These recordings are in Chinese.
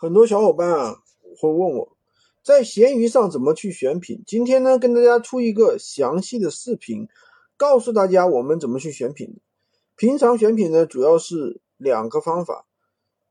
很多小伙伴啊会问我，在闲鱼上怎么去选品？今天呢，跟大家出一个详细的视频，告诉大家我们怎么去选品。平常选品呢，主要是两个方法，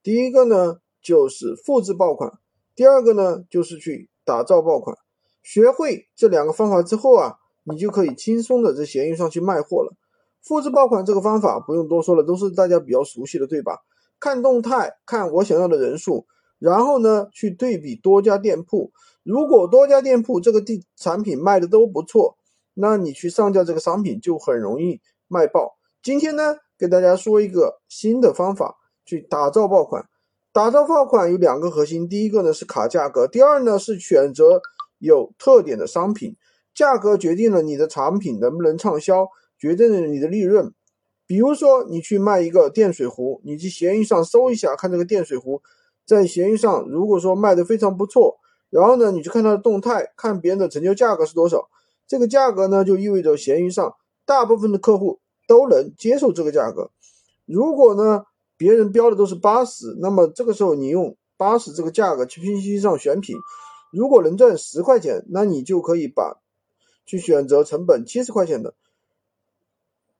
第一个呢就是复制爆款，第二个呢就是去打造爆款。学会这两个方法之后啊，你就可以轻松的在闲鱼上去卖货了。复制爆款这个方法不用多说了，都是大家比较熟悉的，对吧？看动态，看我想要的人数。然后呢，去对比多家店铺，如果多家店铺这个地产品卖的都不错，那你去上架这个商品就很容易卖爆。今天呢，给大家说一个新的方法，去打造爆款。打造爆款有两个核心，第一个呢是卡价格，第二呢是选择有特点的商品。价格决定了你的产品能不能畅销，决定了你的利润。比如说你去卖一个电水壶，你去闲鱼上搜一下，看这个电水壶。在闲鱼上，如果说卖的非常不错，然后呢，你去看它的动态，看别人的成交价格是多少，这个价格呢，就意味着闲鱼上大部分的客户都能接受这个价格。如果呢，别人标的都是八十，那么这个时候你用八十这个价格去拼夕夕上选品，如果能赚十块钱，那你就可以把去选择成本七十块钱的。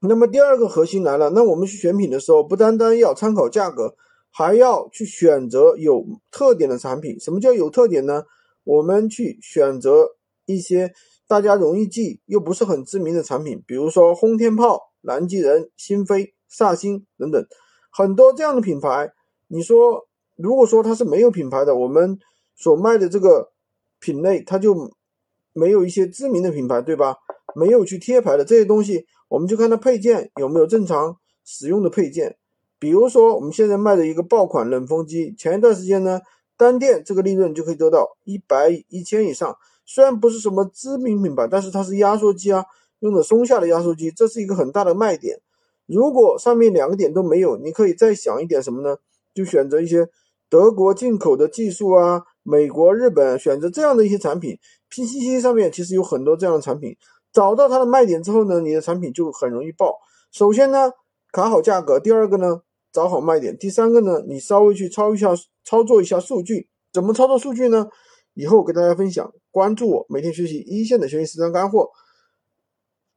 那么第二个核心来了，那我们去选品的时候，不单单要参考价格。还要去选择有特点的产品。什么叫有特点呢？我们去选择一些大家容易记又不是很知名的产品，比如说轰天炮、南极人、新飞、萨星等等，很多这样的品牌。你说，如果说它是没有品牌的，我们所卖的这个品类，它就没有一些知名的品牌，对吧？没有去贴牌的这些东西，我们就看它配件有没有正常使用的配件。比如说，我们现在卖的一个爆款冷风机，前一段时间呢，单店这个利润就可以得到一百一千以上。虽然不是什么知名品牌，但是它是压缩机啊，用的松下的压缩机，这是一个很大的卖点。如果上面两个点都没有，你可以再想一点什么呢？就选择一些德国进口的技术啊，美国、日本，选择这样的一些产品。PCC 上面其实有很多这样的产品，找到它的卖点之后呢，你的产品就很容易爆。首先呢，卡好价格，第二个呢。找好卖点。第三个呢，你稍微去操一下操作一下数据，怎么操作数据呢？以后给大家分享。关注我，每天学习一线的学习实战干货。